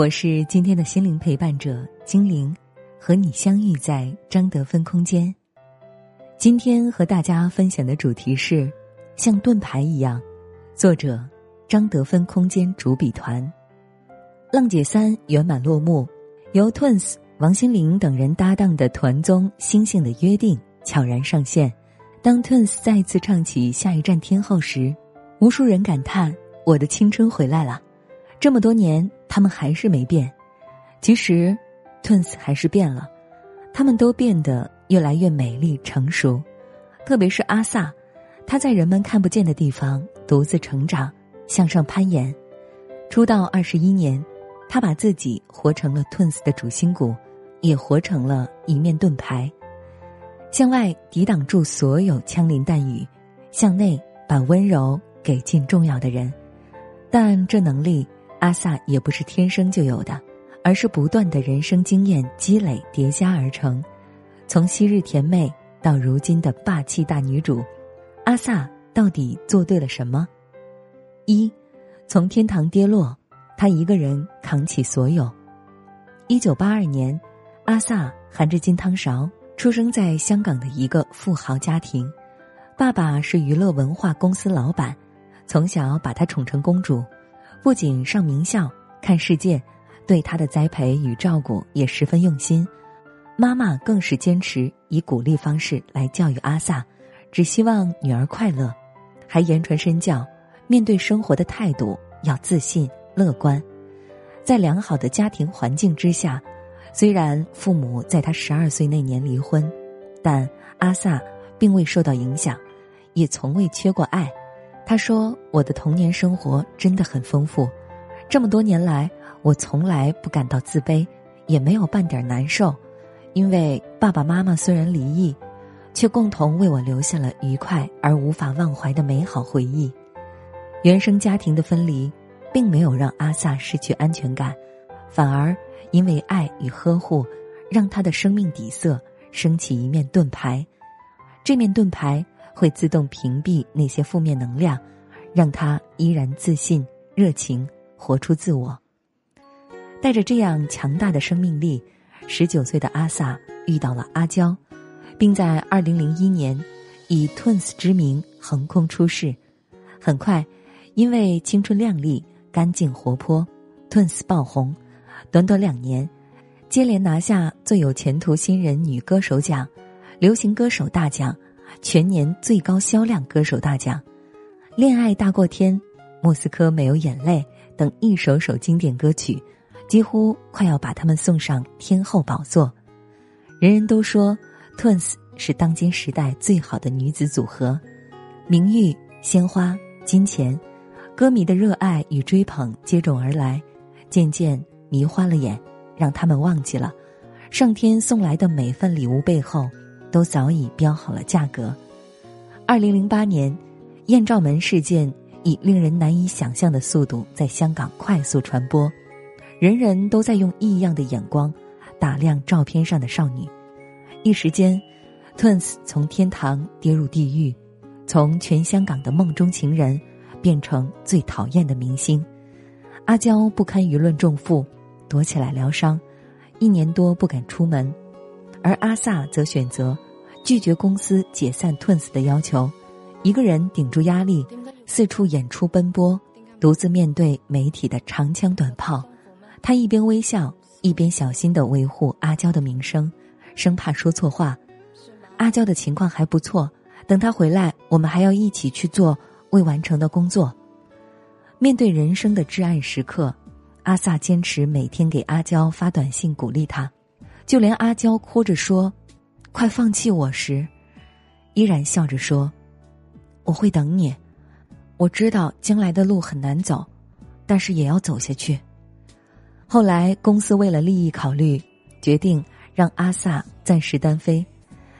我是今天的心灵陪伴者精灵，和你相遇在张德芬空间。今天和大家分享的主题是像盾牌一样。作者张德芬空间主笔团。浪姐三圆满落幕，由 Twins 王心凌等人搭档的团综《星星的约定》悄然上线。当 Twins 再次唱起《下一站天后》时，无数人感叹：“我的青春回来了。”这么多年，他们还是没变。其实，Twins 还是变了，他们都变得越来越美丽成熟。特别是阿萨，他在人们看不见的地方独自成长，向上攀岩。出道二十一年，他把自己活成了 Twins 的主心骨，也活成了一面盾牌，向外抵挡住所有枪林弹雨，向内把温柔给尽重要的人。但这能力。阿萨也不是天生就有的，而是不断的人生经验积累叠加而成。从昔日甜妹到如今的霸气大女主，阿萨到底做对了什么？一，从天堂跌落，她一个人扛起所有。一九八二年，阿萨含着金汤勺出生在香港的一个富豪家庭，爸爸是娱乐文化公司老板，从小把她宠成公主。不仅上名校看世界，对他的栽培与照顾也十分用心。妈妈更是坚持以鼓励方式来教育阿萨，只希望女儿快乐，还言传身教，面对生活的态度要自信乐观。在良好的家庭环境之下，虽然父母在他十二岁那年离婚，但阿萨并未受到影响，也从未缺过爱。他说：“我的童年生活真的很丰富，这么多年来，我从来不感到自卑，也没有半点难受，因为爸爸妈妈虽然离异，却共同为我留下了愉快而无法忘怀的美好回忆。原生家庭的分离，并没有让阿萨失去安全感，反而因为爱与呵护，让他的生命底色升起一面盾牌。这面盾牌。”会自动屏蔽那些负面能量，让他依然自信、热情，活出自我。带着这样强大的生命力，十九岁的阿萨遇到了阿娇，并在二零零一年以 Twins 之名横空出世。很快，因为青春靓丽、干净活泼，Twins 爆红。短短两年，接连拿下最有前途新人女歌手奖、流行歌手大奖。全年最高销量歌手大奖，《恋爱大过天》，《莫斯科没有眼泪》等一首首经典歌曲，几乎快要把他们送上天后宝座。人人都说，Twins 是当今时代最好的女子组合，名誉、鲜花、金钱，歌迷的热爱与追捧接踵而来，渐渐迷花了眼，让他们忘记了上天送来的每份礼物背后。都早已标好了价格。二零零八年，艳照门事件以令人难以想象的速度在香港快速传播，人人都在用异样的眼光打量照片上的少女。一时间，Twins 从天堂跌入地狱，从全香港的梦中情人变成最讨厌的明星。阿娇不堪舆论重负，躲起来疗伤，一年多不敢出门。而阿萨则选择拒绝公司解散 Twins 的要求，一个人顶住压力，四处演出奔波，独自面对媒体的长枪短炮。他一边微笑，一边小心的维护阿娇的名声，生怕说错话。阿娇的情况还不错，等他回来，我们还要一起去做未完成的工作。面对人生的至暗时刻，阿萨坚持每天给阿娇发短信鼓励她。就连阿娇哭着说：“快放弃我时，依然笑着说：‘我会等你。’我知道将来的路很难走，但是也要走下去。”后来公司为了利益考虑，决定让阿萨暂时单飞。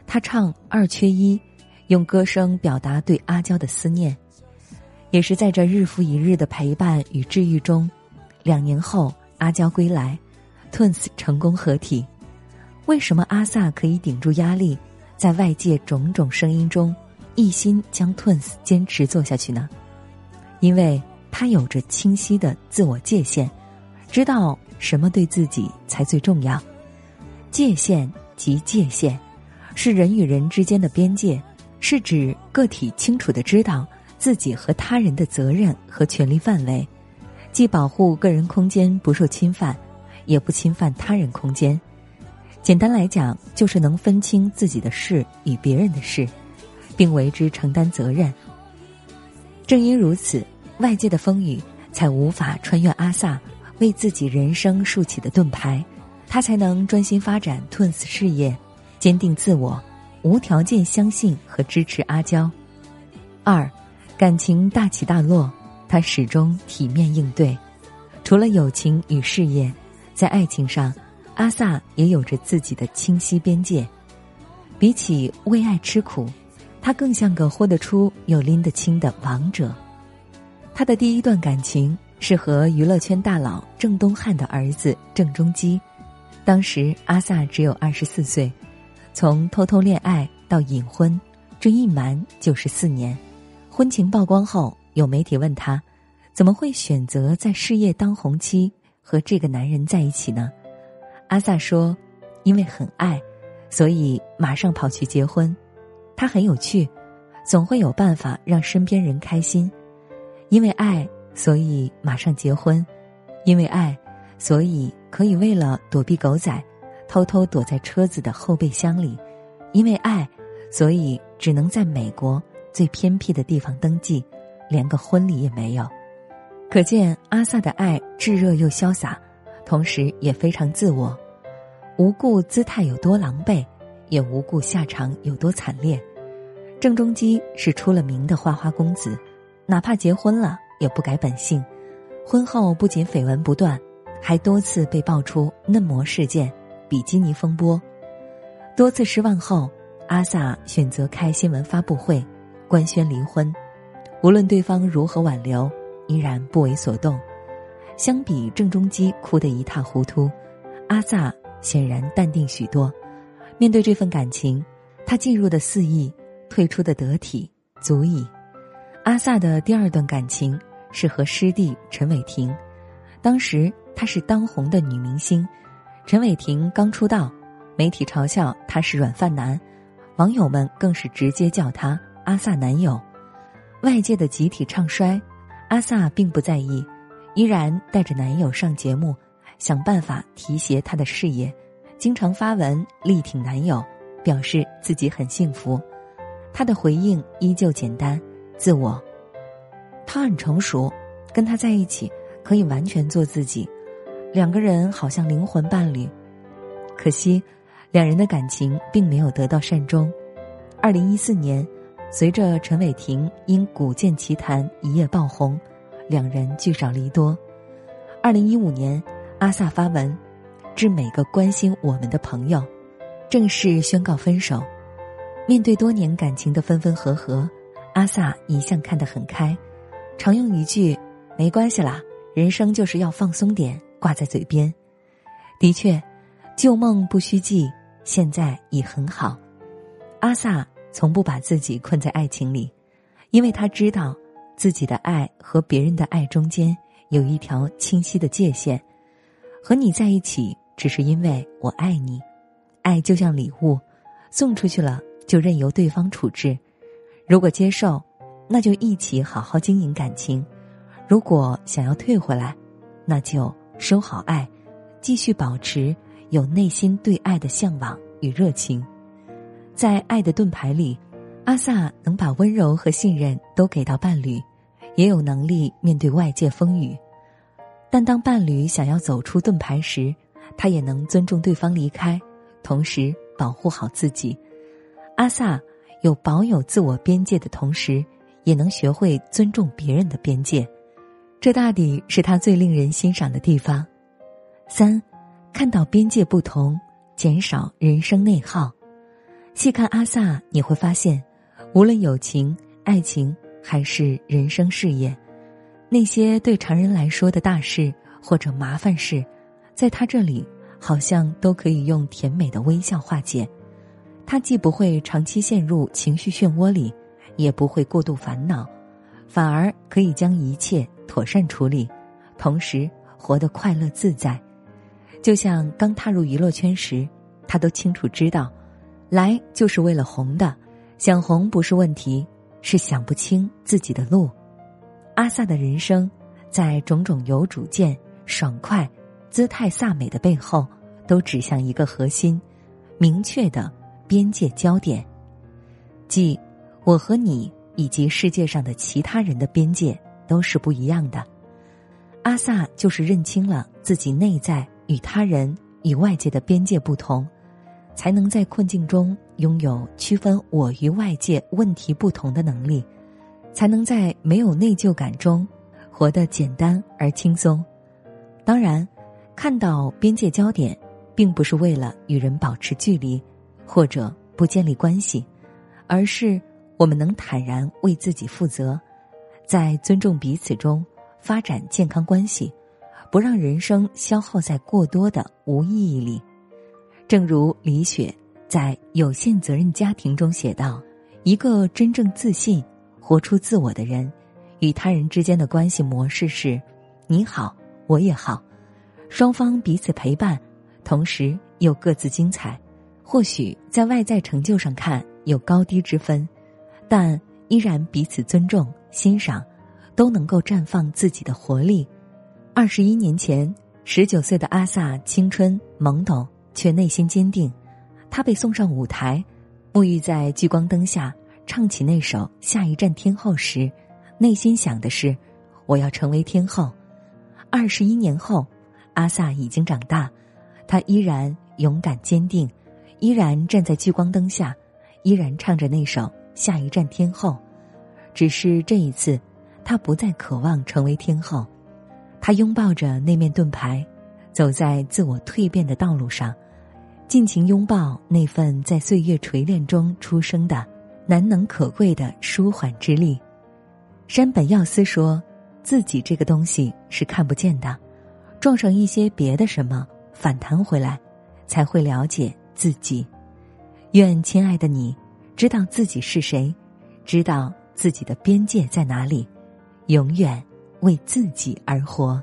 他唱二缺一，用歌声表达对阿娇的思念。也是在这日复一日的陪伴与治愈中，两年后阿娇归来，Twins 成功合体。为什么阿萨可以顶住压力，在外界种种声音中，一心将 Twins 坚持做下去呢？因为他有着清晰的自我界限，知道什么对自己才最重要。界限即界限。是人与人之间的边界，是指个体清楚的知道自己和他人的责任和权利范围，既保护个人空间不受侵犯，也不侵犯他人空间。简单来讲，就是能分清自己的事与别人的事，并为之承担责任。正因如此，外界的风雨才无法穿越阿萨为自己人生竖起的盾牌，他才能专心发展 Twins 事业。坚定自我，无条件相信和支持阿娇。二，感情大起大落，他始终体面应对。除了友情与事业，在爱情上，阿萨也有着自己的清晰边界。比起为爱吃苦，他更像个豁得出又拎得清的王者。他的第一段感情是和娱乐圈大佬郑东汉的儿子郑中基，当时阿萨只有二十四岁。从偷偷恋爱到隐婚，这一瞒就是四年。婚情曝光后，有媒体问他，怎么会选择在事业当红期和这个男人在一起呢？阿萨说：“因为很爱，所以马上跑去结婚。他很有趣，总会有办法让身边人开心。因为爱，所以马上结婚；因为爱，所以可以为了躲避狗仔。”偷偷躲在车子的后备箱里，因为爱，所以只能在美国最偏僻的地方登记，连个婚礼也没有。可见阿萨的爱炙热又潇洒，同时也非常自我，无故姿态有多狼狈，也无故下场有多惨烈。郑中基是出了名的花花公子，哪怕结婚了也不改本性。婚后不仅绯闻不断，还多次被爆出嫩模事件。比基尼风波，多次失望后，阿萨选择开新闻发布会，官宣离婚。无论对方如何挽留，依然不为所动。相比郑中基哭得一塌糊涂，阿萨显然淡定许多。面对这份感情，他进入的肆意，退出的得体，足矣。阿萨的第二段感情是和师弟陈伟霆，当时她是当红的女明星。陈伟霆刚出道，媒体嘲笑他是软饭男，网友们更是直接叫他阿萨男友。外界的集体唱衰，阿萨并不在意，依然带着男友上节目，想办法提携他的事业，经常发文力挺男友，表示自己很幸福。他的回应依旧简单、自我。他很成熟，跟他在一起可以完全做自己。两个人好像灵魂伴侣，可惜，两人的感情并没有得到善终。二零一四年，随着陈伟霆因《古剑奇谭》一夜爆红，两人聚少离多。二零一五年，阿萨发文，致每个关心我们的朋友，正式宣告分手。面对多年感情的分分合合，阿萨一向看得很开，常用一句“没关系啦，人生就是要放松点”。挂在嘴边，的确，旧梦不须记，现在已很好。阿萨从不把自己困在爱情里，因为他知道自己的爱和别人的爱中间有一条清晰的界限。和你在一起，只是因为我爱你。爱就像礼物，送出去了就任由对方处置。如果接受，那就一起好好经营感情；如果想要退回来，那就。收好爱，继续保持有内心对爱的向往与热情，在爱的盾牌里，阿萨能把温柔和信任都给到伴侣，也有能力面对外界风雨。但当伴侣想要走出盾牌时，他也能尊重对方离开，同时保护好自己。阿萨有保有自我边界的同时，也能学会尊重别人的边界。这大抵是他最令人欣赏的地方。三，看到边界不同，减少人生内耗。细看阿萨，你会发现，无论友情、爱情还是人生事业，那些对常人来说的大事或者麻烦事，在他这里好像都可以用甜美的微笑化解。他既不会长期陷入情绪漩涡里，也不会过度烦恼，反而可以将一切妥善处理，同时活得快乐自在。就像刚踏入娱乐圈时，他都清楚知道。来就是为了红的，想红不是问题，是想不清自己的路。阿萨的人生，在种种有主见、爽快、姿态飒美的背后，都指向一个核心，明确的边界焦点，即我和你以及世界上的其他人的边界都是不一样的。阿萨就是认清了自己内在与他人与外界的边界不同。才能在困境中拥有区分我与外界问题不同的能力，才能在没有内疚感中活得简单而轻松。当然，看到边界焦点，并不是为了与人保持距离，或者不建立关系，而是我们能坦然为自己负责，在尊重彼此中发展健康关系，不让人生消耗在过多的无意义里。正如李雪在《有限责任家庭》中写道：“一个真正自信、活出自我的人，与他人之间的关系模式是：你好，我也好，双方彼此陪伴，同时又各自精彩。或许在外在成就上看有高低之分，但依然彼此尊重、欣赏，都能够绽放自己的活力。”二十一年前，十九岁的阿萨青春懵懂。却内心坚定，他被送上舞台，沐浴在聚光灯下，唱起那首《下一站天后》时，内心想的是：我要成为天后。二十一年后，阿萨已经长大，他依然勇敢坚定，依然站在聚光灯下，依然唱着那首《下一站天后》。只是这一次，他不再渴望成为天后，他拥抱着那面盾牌。走在自我蜕变的道路上，尽情拥抱那份在岁月锤炼中出生的难能可贵的舒缓之力。山本耀司说：“自己这个东西是看不见的，撞上一些别的什么，反弹回来，才会了解自己。”愿亲爱的你，知道自己是谁，知道自己的边界在哪里，永远为自己而活。